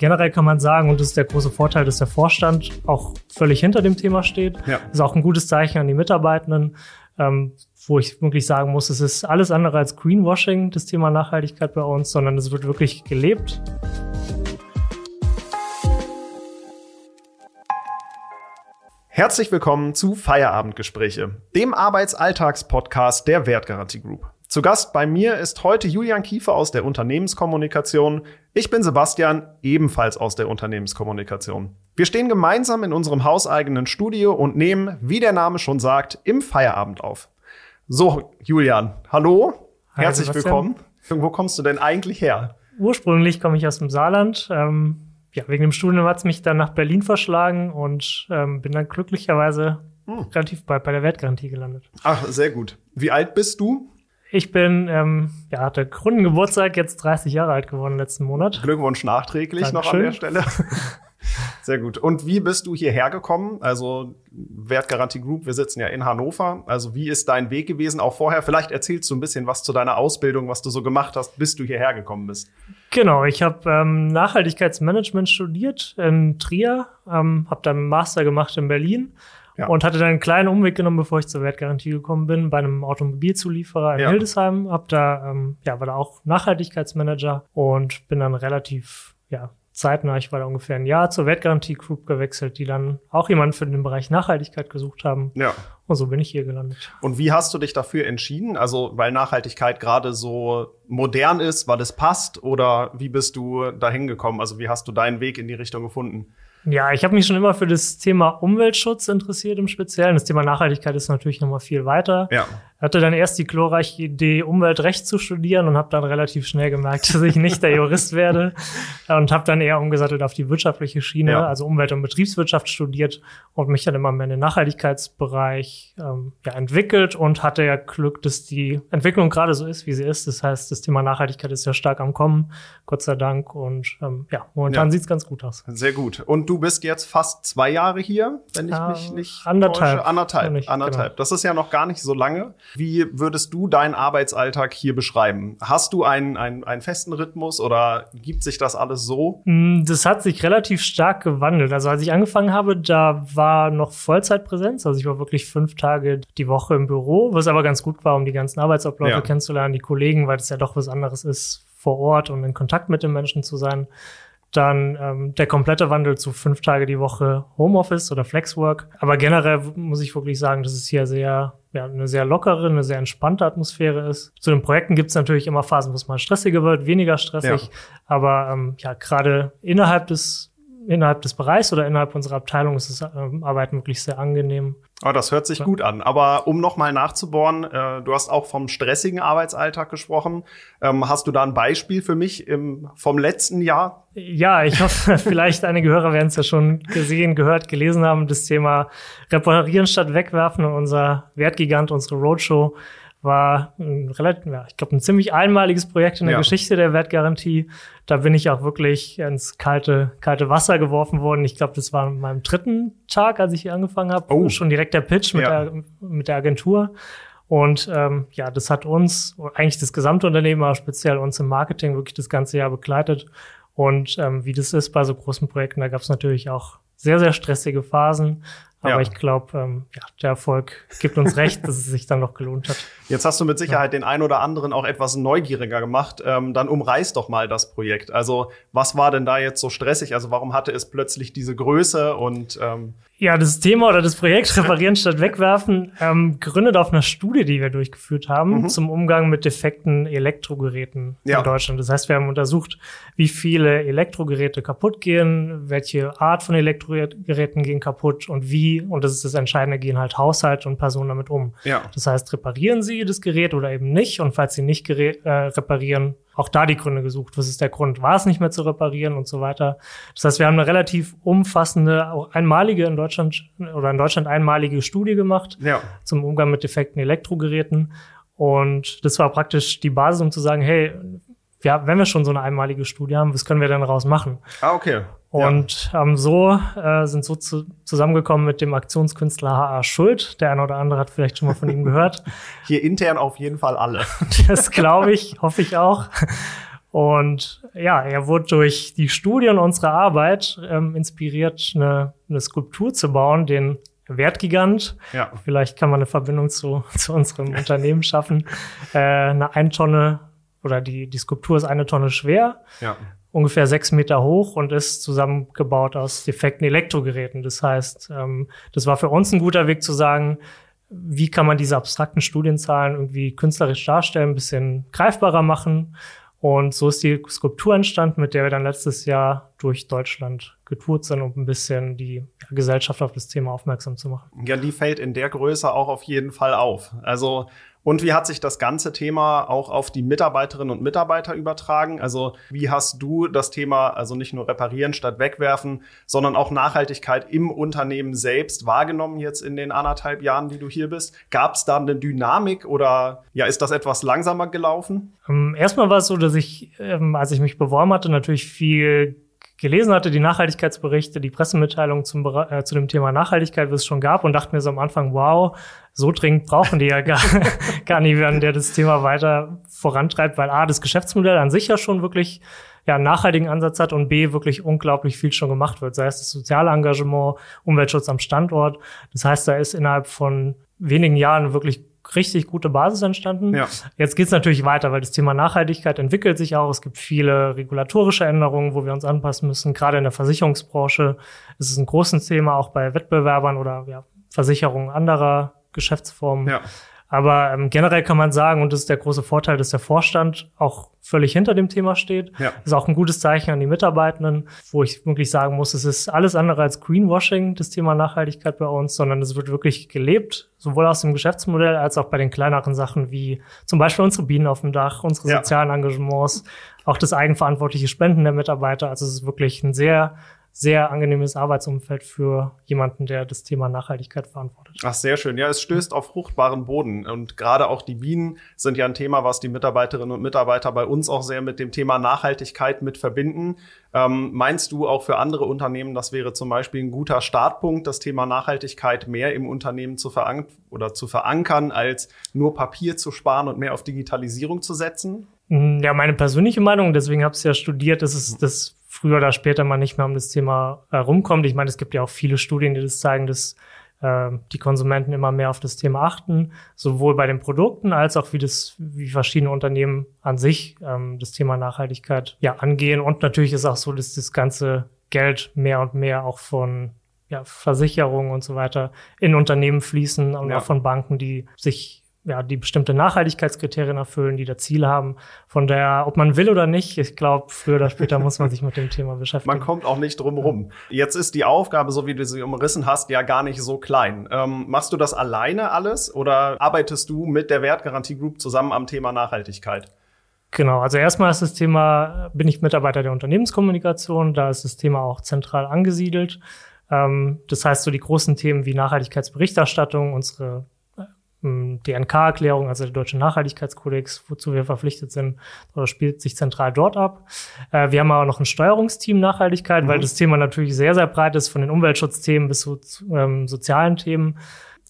generell kann man sagen, und das ist der große Vorteil, dass der Vorstand auch völlig hinter dem Thema steht. Ja. Das ist auch ein gutes Zeichen an die Mitarbeitenden, ähm, wo ich wirklich sagen muss, es ist alles andere als Greenwashing, das Thema Nachhaltigkeit bei uns, sondern es wird wirklich gelebt. Herzlich willkommen zu Feierabendgespräche, dem Arbeitsalltagspodcast der Wertgarantie Group. Zu Gast bei mir ist heute Julian Kiefer aus der Unternehmenskommunikation. Ich bin Sebastian, ebenfalls aus der Unternehmenskommunikation. Wir stehen gemeinsam in unserem hauseigenen Studio und nehmen, wie der Name schon sagt, im Feierabend auf. So, Julian, hallo, Hi, herzlich Sebastian. willkommen. Wo kommst du denn eigentlich her? Ursprünglich komme ich aus dem Saarland. Ähm, ja, wegen dem Studium hat es mich dann nach Berlin verschlagen und ähm, bin dann glücklicherweise hm. relativ bald bei der Wertgarantie gelandet. Ach, sehr gut. Wie alt bist du? Ich bin, ähm, ja, hatte Gründen Geburtstag, jetzt 30 Jahre alt geworden letzten Monat. Glückwunsch nachträglich Dankeschön. noch an der Stelle. Sehr gut. Und wie bist du hierher gekommen? Also Wertgarantie Group, wir sitzen ja in Hannover. Also wie ist dein Weg gewesen auch vorher? Vielleicht erzählst du ein bisschen was zu deiner Ausbildung, was du so gemacht hast, bis du hierher gekommen bist. Genau, ich habe ähm, Nachhaltigkeitsmanagement studiert in Trier, ähm, habe dann einen Master gemacht in Berlin ja. Und hatte dann einen kleinen Umweg genommen, bevor ich zur Wertgarantie gekommen bin, bei einem Automobilzulieferer in ja. Hildesheim. Hab da, ähm, ja, war da auch Nachhaltigkeitsmanager und bin dann relativ, ja, zeitnah, ich war da ungefähr ein Jahr zur Wertgarantie Group gewechselt, die dann auch jemanden für den Bereich Nachhaltigkeit gesucht haben. Ja. Und so bin ich hier gelandet. Und wie hast du dich dafür entschieden? Also, weil Nachhaltigkeit gerade so modern ist, weil es passt oder wie bist du da hingekommen? Also, wie hast du deinen Weg in die Richtung gefunden? Ja, ich habe mich schon immer für das Thema Umweltschutz interessiert im Speziellen. Das Thema Nachhaltigkeit ist natürlich noch mal viel weiter. Ja hatte dann erst die glorreiche Idee, Umweltrecht zu studieren und habe dann relativ schnell gemerkt, dass ich nicht der Jurist werde und habe dann eher umgesattelt auf die wirtschaftliche Schiene, ja. also Umwelt- und Betriebswirtschaft studiert und mich dann immer mehr in den Nachhaltigkeitsbereich ähm, ja, entwickelt und hatte ja Glück, dass die Entwicklung gerade so ist, wie sie ist. Das heißt, das Thema Nachhaltigkeit ist ja stark am Kommen, Gott sei Dank. Und ähm, ja, momentan ja. sieht's ganz gut aus. Sehr gut. Und du bist jetzt fast zwei Jahre hier, wenn ich äh, mich nicht anderthalb. Täusche. Anderthalb. Nicht, anderthalb. Genau. Das ist ja noch gar nicht so lange. Wie würdest du deinen Arbeitsalltag hier beschreiben? Hast du einen, einen, einen festen Rhythmus oder gibt sich das alles so? Mm, das hat sich relativ stark gewandelt. Also als ich angefangen habe, da war noch Vollzeitpräsenz. Also ich war wirklich fünf Tage die Woche im Büro, was aber ganz gut war, um die ganzen Arbeitsabläufe ja. kennenzulernen, die Kollegen, weil das ja doch was anderes ist, vor Ort und in Kontakt mit den Menschen zu sein. Dann ähm, der komplette Wandel zu fünf Tage die Woche Homeoffice oder Flexwork. Aber generell muss ich wirklich sagen, dass es hier sehr, ja, eine sehr lockere, eine sehr entspannte Atmosphäre ist. Zu den Projekten gibt es natürlich immer Phasen, wo es mal stressiger wird, weniger stressig. Ja. Aber ähm, ja, gerade innerhalb des innerhalb des Bereichs oder innerhalb unserer Abteilung ist das ähm, Arbeiten wirklich sehr angenehm. Oh, das hört sich gut an. Aber um nochmal nachzubohren, äh, du hast auch vom stressigen Arbeitsalltag gesprochen. Ähm, hast du da ein Beispiel für mich im, vom letzten Jahr? Ja, ich hoffe, vielleicht einige Hörer werden es ja schon gesehen, gehört, gelesen haben. Das Thema Reparieren statt Wegwerfen und unser Wertgigant, unsere Roadshow war ein relativ, ja, ich glaube, ein ziemlich einmaliges Projekt in der ja. Geschichte der Wertgarantie. Da bin ich auch wirklich ins kalte, kalte Wasser geworfen worden. Ich glaube, das war an meinem dritten Tag, als ich hier angefangen habe. Oh. Schon direkt der Pitch mit, ja. der, mit der Agentur. Und ähm, ja, das hat uns, eigentlich das gesamte Unternehmen, aber speziell uns im Marketing wirklich das ganze Jahr begleitet. Und ähm, wie das ist bei so großen Projekten, da gab es natürlich auch sehr, sehr stressige Phasen. Aber ja. ich glaube, ähm, ja, der Erfolg gibt uns recht, dass es sich dann noch gelohnt hat. Jetzt hast du mit Sicherheit ja. den einen oder anderen auch etwas neugieriger gemacht. Ähm, dann umreiß doch mal das Projekt. Also was war denn da jetzt so stressig? Also warum hatte es plötzlich diese Größe und ähm ja, das Thema oder das Projekt Reparieren statt Wegwerfen ähm, gründet auf einer Studie, die wir durchgeführt haben, mhm. zum Umgang mit defekten Elektrogeräten ja. in Deutschland. Das heißt, wir haben untersucht, wie viele Elektrogeräte kaputt gehen, welche Art von Elektrogeräten gehen kaputt und wie, und das ist das Entscheidende, gehen halt Haushalte und Personen damit um. Ja. Das heißt, reparieren sie das Gerät oder eben nicht und falls sie nicht äh, reparieren, auch da die Gründe gesucht. Was ist der Grund? War es nicht mehr zu reparieren und so weiter? Das heißt, wir haben eine relativ umfassende, auch einmalige in Deutschland oder in Deutschland einmalige Studie gemacht ja. zum Umgang mit defekten Elektrogeräten. Und das war praktisch die Basis, um zu sagen, hey, ja, wenn wir schon so eine einmalige Studie haben, was können wir denn daraus machen? Ah, okay. Und ja. ähm, so äh, sind so zu, zusammengekommen mit dem Aktionskünstler H.A. Schuld. Der eine oder andere hat vielleicht schon mal von ihm gehört. Hier intern auf jeden Fall alle. Das glaube ich, hoffe ich auch. Und ja, er wurde durch die Studie und unsere Arbeit ähm, inspiriert, eine, eine Skulptur zu bauen, den Wertgigant. Ja. Vielleicht kann man eine Verbindung zu, zu unserem Unternehmen schaffen. Äh, eine eine Tonne oder die, die Skulptur ist eine Tonne schwer. Ja. Ungefähr sechs Meter hoch und ist zusammengebaut aus defekten Elektrogeräten. Das heißt, ähm, das war für uns ein guter Weg zu sagen, wie kann man diese abstrakten Studienzahlen irgendwie künstlerisch darstellen, ein bisschen greifbarer machen und so ist die Skulptur entstanden, mit der wir dann letztes Jahr durch Deutschland getourt sind, um ein bisschen die Gesellschaft auf das Thema aufmerksam zu machen. Ja, die fällt in der Größe auch auf jeden Fall auf. Also und wie hat sich das ganze Thema auch auf die Mitarbeiterinnen und Mitarbeiter übertragen? Also wie hast du das Thema, also nicht nur reparieren statt wegwerfen, sondern auch Nachhaltigkeit im Unternehmen selbst wahrgenommen jetzt in den anderthalb Jahren, die du hier bist? Gab es da eine Dynamik oder ja, ist das etwas langsamer gelaufen? Ähm, erstmal war es so, dass ich, ähm, als ich mich beworben hatte, natürlich viel gelesen hatte, die Nachhaltigkeitsberichte, die Pressemitteilungen zum, äh, zu dem Thema Nachhaltigkeit, was es schon gab und dachte mir so am Anfang, wow, so dringend brauchen die ja gar, gar niemanden, der das Thema weiter vorantreibt, weil A, das Geschäftsmodell an sich ja schon wirklich ja, einen nachhaltigen Ansatz hat und B, wirklich unglaublich viel schon gemacht wird, sei es das soziale Engagement, Umweltschutz am Standort. Das heißt, da ist innerhalb von wenigen Jahren wirklich richtig gute Basis entstanden. Ja. Jetzt geht es natürlich weiter, weil das Thema Nachhaltigkeit entwickelt sich auch. Es gibt viele regulatorische Änderungen, wo wir uns anpassen müssen. Gerade in der Versicherungsbranche ist es ein großes Thema, auch bei Wettbewerbern oder ja, Versicherungen anderer Geschäftsformen. Ja. Aber ähm, generell kann man sagen, und das ist der große Vorteil, dass der Vorstand auch völlig hinter dem Thema steht. Ja. Das ist auch ein gutes Zeichen an die Mitarbeitenden, wo ich wirklich sagen muss, es ist alles andere als Greenwashing, das Thema Nachhaltigkeit bei uns, sondern es wird wirklich gelebt, sowohl aus dem Geschäftsmodell als auch bei den kleineren Sachen wie zum Beispiel unsere Bienen auf dem Dach, unsere ja. sozialen Engagements, auch das eigenverantwortliche Spenden der Mitarbeiter. Also es ist wirklich ein sehr sehr angenehmes Arbeitsumfeld für jemanden, der das Thema Nachhaltigkeit verantwortet. Ach, sehr schön. Ja, es stößt auf fruchtbaren Boden. Und gerade auch die Bienen sind ja ein Thema, was die Mitarbeiterinnen und Mitarbeiter bei uns auch sehr mit dem Thema Nachhaltigkeit mit verbinden. Ähm, meinst du auch für andere Unternehmen, das wäre zum Beispiel ein guter Startpunkt, das Thema Nachhaltigkeit mehr im Unternehmen zu verankern oder zu verankern, als nur Papier zu sparen und mehr auf Digitalisierung zu setzen? Ja, meine persönliche Meinung, deswegen habe ich es ja studiert, ist es das früher oder später man nicht mehr um das Thema äh, rumkommt. Ich meine, es gibt ja auch viele Studien, die das zeigen, dass äh, die Konsumenten immer mehr auf das Thema achten, sowohl bei den Produkten als auch wie das, wie verschiedene Unternehmen an sich ähm, das Thema Nachhaltigkeit ja angehen. Und natürlich ist auch so, dass das ganze Geld mehr und mehr auch von ja, Versicherungen und so weiter in Unternehmen fließen und ja. auch von Banken, die sich ja, die bestimmte Nachhaltigkeitskriterien erfüllen, die da Ziele haben. Von daher, ob man will oder nicht, ich glaube, früher oder später muss man sich mit dem Thema beschäftigen. Man kommt auch nicht drum rum. Jetzt ist die Aufgabe, so wie du sie umrissen hast, ja gar nicht so klein. Ähm, machst du das alleine alles oder arbeitest du mit der Wertgarantie Group zusammen am Thema Nachhaltigkeit? Genau, also erstmal ist das Thema, bin ich Mitarbeiter der Unternehmenskommunikation, da ist das Thema auch zentral angesiedelt. Ähm, das heißt, so die großen Themen wie Nachhaltigkeitsberichterstattung, unsere DNK-Erklärung, also der Deutsche Nachhaltigkeitskodex, wozu wir verpflichtet sind, oder spielt sich zentral dort ab. Äh, wir haben aber noch ein Steuerungsteam Nachhaltigkeit, mhm. weil das Thema natürlich sehr, sehr breit ist, von den Umweltschutzthemen bis zu ähm, sozialen Themen.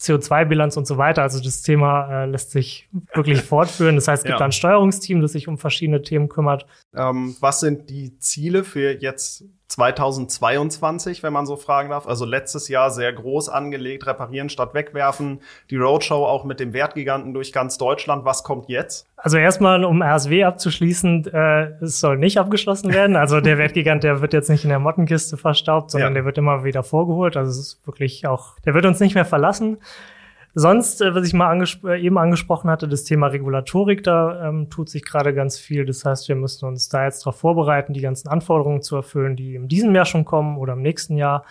CO2-Bilanz und so weiter. Also das Thema äh, lässt sich wirklich fortführen. Das heißt, es gibt ja. ein Steuerungsteam, das sich um verschiedene Themen kümmert. Ähm, was sind die Ziele für jetzt 2022, wenn man so fragen darf. Also letztes Jahr sehr groß angelegt, reparieren statt wegwerfen. Die Roadshow auch mit dem Wertgiganten durch ganz Deutschland. Was kommt jetzt? Also erstmal, um RSW abzuschließen, äh, es soll nicht abgeschlossen werden. Also der Wertgigant, der wird jetzt nicht in der Mottenkiste verstaubt, sondern ja. der wird immer wieder vorgeholt. Also es ist wirklich auch, der wird uns nicht mehr verlassen. Sonst, äh, was ich mal angespro äh, eben angesprochen hatte, das Thema Regulatorik, da ähm, tut sich gerade ganz viel. Das heißt, wir müssen uns da jetzt darauf vorbereiten, die ganzen Anforderungen zu erfüllen, die in diesem Jahr schon kommen oder im nächsten Jahr.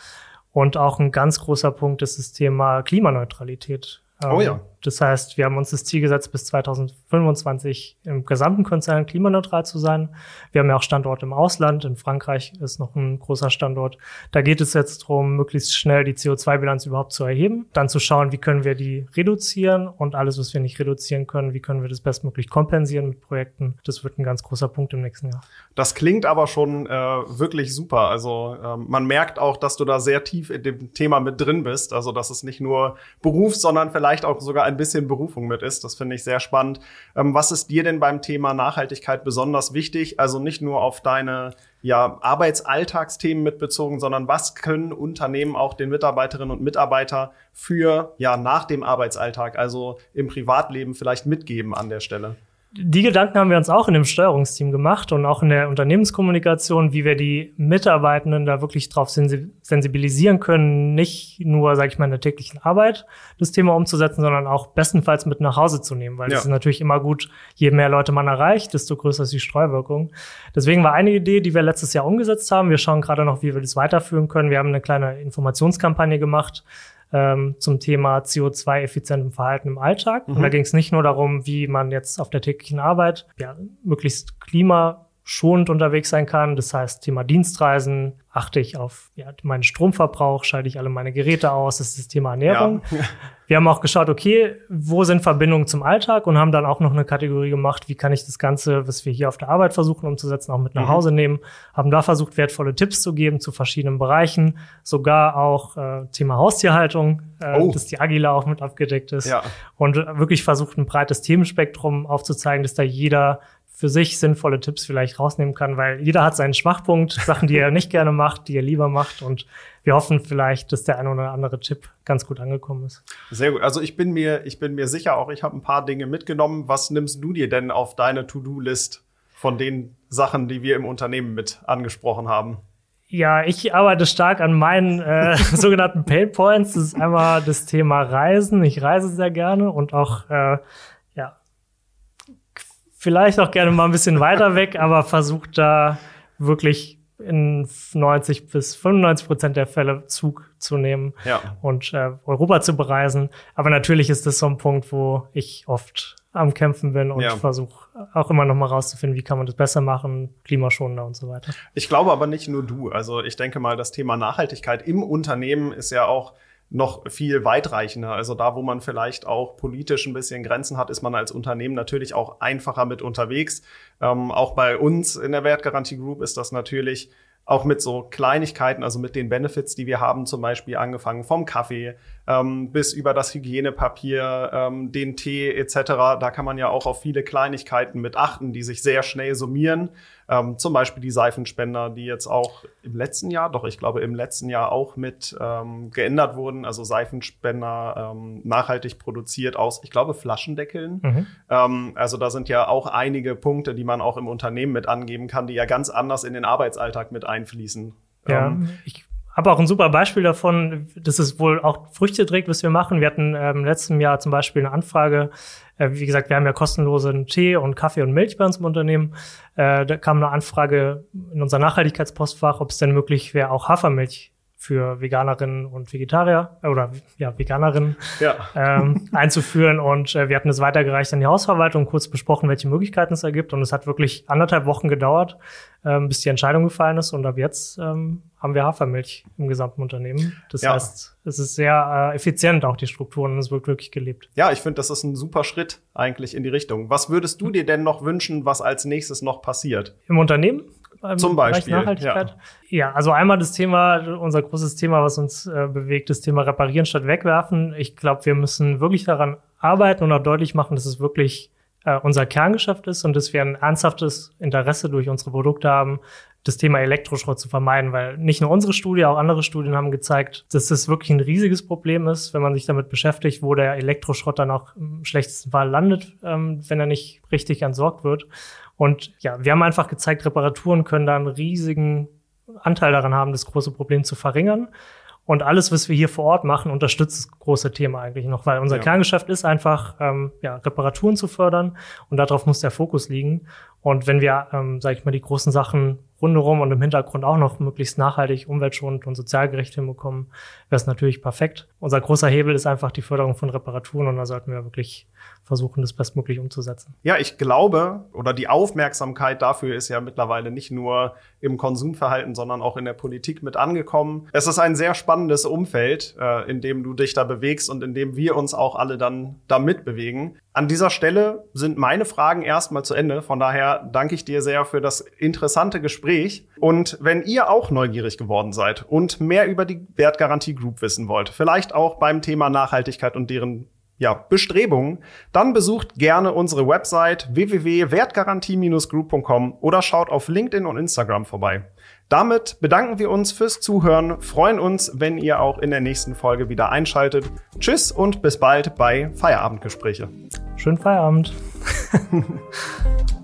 Und auch ein ganz großer Punkt ist das Thema Klimaneutralität. Oh ja. Das heißt, wir haben uns das Ziel gesetzt, bis 2025 im gesamten Konzern klimaneutral zu sein. Wir haben ja auch Standorte im Ausland. In Frankreich ist noch ein großer Standort. Da geht es jetzt darum, möglichst schnell die CO2-Bilanz überhaupt zu erheben, dann zu schauen, wie können wir die reduzieren und alles, was wir nicht reduzieren können, wie können wir das bestmöglich kompensieren mit Projekten. Das wird ein ganz großer Punkt im nächsten Jahr. Das klingt aber schon äh, wirklich super. Also äh, man merkt auch, dass du da sehr tief in dem Thema mit drin bist. Also dass es nicht nur Beruf, sondern vielleicht auch sogar ein bisschen Berufung mit ist. Das finde ich sehr spannend. Ähm, was ist dir denn beim Thema Nachhaltigkeit besonders wichtig? Also nicht nur auf deine ja, Arbeitsalltagsthemen mitbezogen, sondern was können Unternehmen auch den Mitarbeiterinnen und Mitarbeiter für ja nach dem Arbeitsalltag, also im Privatleben vielleicht mitgeben an der Stelle? Die Gedanken haben wir uns auch in dem Steuerungsteam gemacht und auch in der Unternehmenskommunikation, wie wir die Mitarbeitenden da wirklich drauf sensibilisieren können, nicht nur, sage ich mal, in der täglichen Arbeit das Thema umzusetzen, sondern auch bestenfalls mit nach Hause zu nehmen, weil es ja. ist natürlich immer gut, je mehr Leute man erreicht, desto größer ist die Streuwirkung. Deswegen war eine Idee, die wir letztes Jahr umgesetzt haben. Wir schauen gerade noch, wie wir das weiterführen können. Wir haben eine kleine Informationskampagne gemacht, ähm, zum Thema CO2-effizientem Verhalten im Alltag. Mhm. Und da ging es nicht nur darum, wie man jetzt auf der täglichen Arbeit ja, möglichst klimaschonend unterwegs sein kann. Das heißt, Thema Dienstreisen, achte ich auf ja, meinen Stromverbrauch, schalte ich alle meine Geräte aus, das ist das Thema Ernährung. Ja. Wir haben auch geschaut, okay, wo sind Verbindungen zum Alltag und haben dann auch noch eine Kategorie gemacht, wie kann ich das Ganze, was wir hier auf der Arbeit versuchen umzusetzen, auch mit nach mhm. Hause nehmen. Haben da versucht, wertvolle Tipps zu geben zu verschiedenen Bereichen, sogar auch äh, Thema Haustierhaltung, äh, oh. dass die Agila auch mit abgedeckt ist. Ja. Und wirklich versucht, ein breites Themenspektrum aufzuzeigen, dass da jeder für sich sinnvolle Tipps vielleicht rausnehmen kann, weil jeder hat seinen Schwachpunkt, Sachen, die er nicht gerne macht, die er lieber macht und wir hoffen vielleicht, dass der eine oder andere Tipp ganz gut angekommen ist. Sehr gut. Also ich bin mir, ich bin mir sicher, auch ich habe ein paar Dinge mitgenommen. Was nimmst du dir denn auf deine To-Do-List von den Sachen, die wir im Unternehmen mit angesprochen haben? Ja, ich arbeite stark an meinen äh, sogenannten Pain Points. Das ist einmal das Thema Reisen. Ich reise sehr gerne und auch äh, vielleicht auch gerne mal ein bisschen weiter weg, aber versucht da wirklich in 90 bis 95 Prozent der Fälle Zug zu nehmen ja. und äh, Europa zu bereisen. Aber natürlich ist das so ein Punkt, wo ich oft am Kämpfen bin und ja. versuche auch immer noch mal rauszufinden, wie kann man das besser machen, klimaschonender und so weiter. Ich glaube aber nicht nur du. Also ich denke mal, das Thema Nachhaltigkeit im Unternehmen ist ja auch noch viel weitreichender. Also da, wo man vielleicht auch politisch ein bisschen Grenzen hat, ist man als Unternehmen natürlich auch einfacher mit unterwegs. Ähm, auch bei uns in der Wertgarantie Group ist das natürlich auch mit so Kleinigkeiten, also mit den Benefits, die wir haben, zum Beispiel angefangen vom Kaffee ähm, bis über das Hygienepapier, ähm, den Tee etc. Da kann man ja auch auf viele Kleinigkeiten mit achten, die sich sehr schnell summieren. Ähm, zum Beispiel die Seifenspender, die jetzt auch im letzten Jahr, doch ich glaube im letzten Jahr auch mit ähm, geändert wurden. Also Seifenspender ähm, nachhaltig produziert aus, ich glaube, Flaschendeckeln. Mhm. Ähm, also da sind ja auch einige Punkte, die man auch im Unternehmen mit angeben kann, die ja ganz anders in den Arbeitsalltag mit einfließen. Ja, ich habe auch ein super Beispiel davon, dass es wohl auch Früchte trägt, was wir machen. Wir hatten ähm, letzten Jahr zum Beispiel eine Anfrage. Äh, wie gesagt, wir haben ja kostenlosen Tee und Kaffee und Milch bei uns im Unternehmen. Äh, da kam eine Anfrage in unser Nachhaltigkeitspostfach, ob es denn möglich wäre, auch Hafermilch für Veganerinnen und Vegetarier äh, oder ja Veganerinnen ja. Ähm, einzuführen und äh, wir hatten es weitergereicht an die Hausverwaltung, kurz besprochen, welche Möglichkeiten es ergibt und es hat wirklich anderthalb Wochen gedauert, ähm, bis die Entscheidung gefallen ist und ab jetzt ähm, haben wir Hafermilch im gesamten Unternehmen. Das ja. heißt, es ist sehr äh, effizient auch die Strukturen und es wird wirklich gelebt. Ja, ich finde, das ist ein super Schritt eigentlich in die Richtung. Was würdest du dir denn noch wünschen, was als nächstes noch passiert? Im Unternehmen? Zum Beispiel. Nachhaltigkeit. Ja. ja. also einmal das Thema, unser großes Thema, was uns äh, bewegt, das Thema Reparieren statt Wegwerfen. Ich glaube, wir müssen wirklich daran arbeiten und auch deutlich machen, dass es wirklich äh, unser Kerngeschäft ist und dass wir ein ernsthaftes Interesse durch unsere Produkte haben, das Thema Elektroschrott zu vermeiden, weil nicht nur unsere Studie, auch andere Studien haben gezeigt, dass das wirklich ein riesiges Problem ist, wenn man sich damit beschäftigt, wo der Elektroschrott dann auch im schlechtesten Fall landet, ähm, wenn er nicht richtig entsorgt wird. Und ja, wir haben einfach gezeigt, Reparaturen können da einen riesigen Anteil daran haben, das große Problem zu verringern. Und alles, was wir hier vor Ort machen, unterstützt das große Thema eigentlich noch, weil unser ja. Kerngeschäft ist einfach, ähm, ja, Reparaturen zu fördern und darauf muss der Fokus liegen. Und wenn wir, ähm, sage ich mal, die großen Sachen rundherum und im Hintergrund auch noch möglichst nachhaltig, umweltschonend und sozialgerecht hinbekommen, wäre es natürlich perfekt. Unser großer Hebel ist einfach die Förderung von Reparaturen und da sollten wir wirklich versuchen, das bestmöglich umzusetzen. Ja, ich glaube, oder die Aufmerksamkeit dafür ist ja mittlerweile nicht nur im Konsumverhalten, sondern auch in der Politik mit angekommen. Es ist ein sehr spannendes Umfeld, äh, in dem du dich da bewegst und in dem wir uns auch alle dann da mitbewegen. An dieser Stelle sind meine Fragen erstmal zu Ende. Von daher danke ich dir sehr für das interessante Gespräch. Und wenn ihr auch neugierig geworden seid und mehr über die Wertgarantie Group wissen wollt, vielleicht auch beim Thema Nachhaltigkeit und deren ja, Bestrebungen, dann besucht gerne unsere Website www.wertgarantie-group.com oder schaut auf LinkedIn und Instagram vorbei. Damit bedanken wir uns fürs Zuhören, freuen uns, wenn ihr auch in der nächsten Folge wieder einschaltet. Tschüss und bis bald bei Feierabendgespräche. Schönen Feierabend.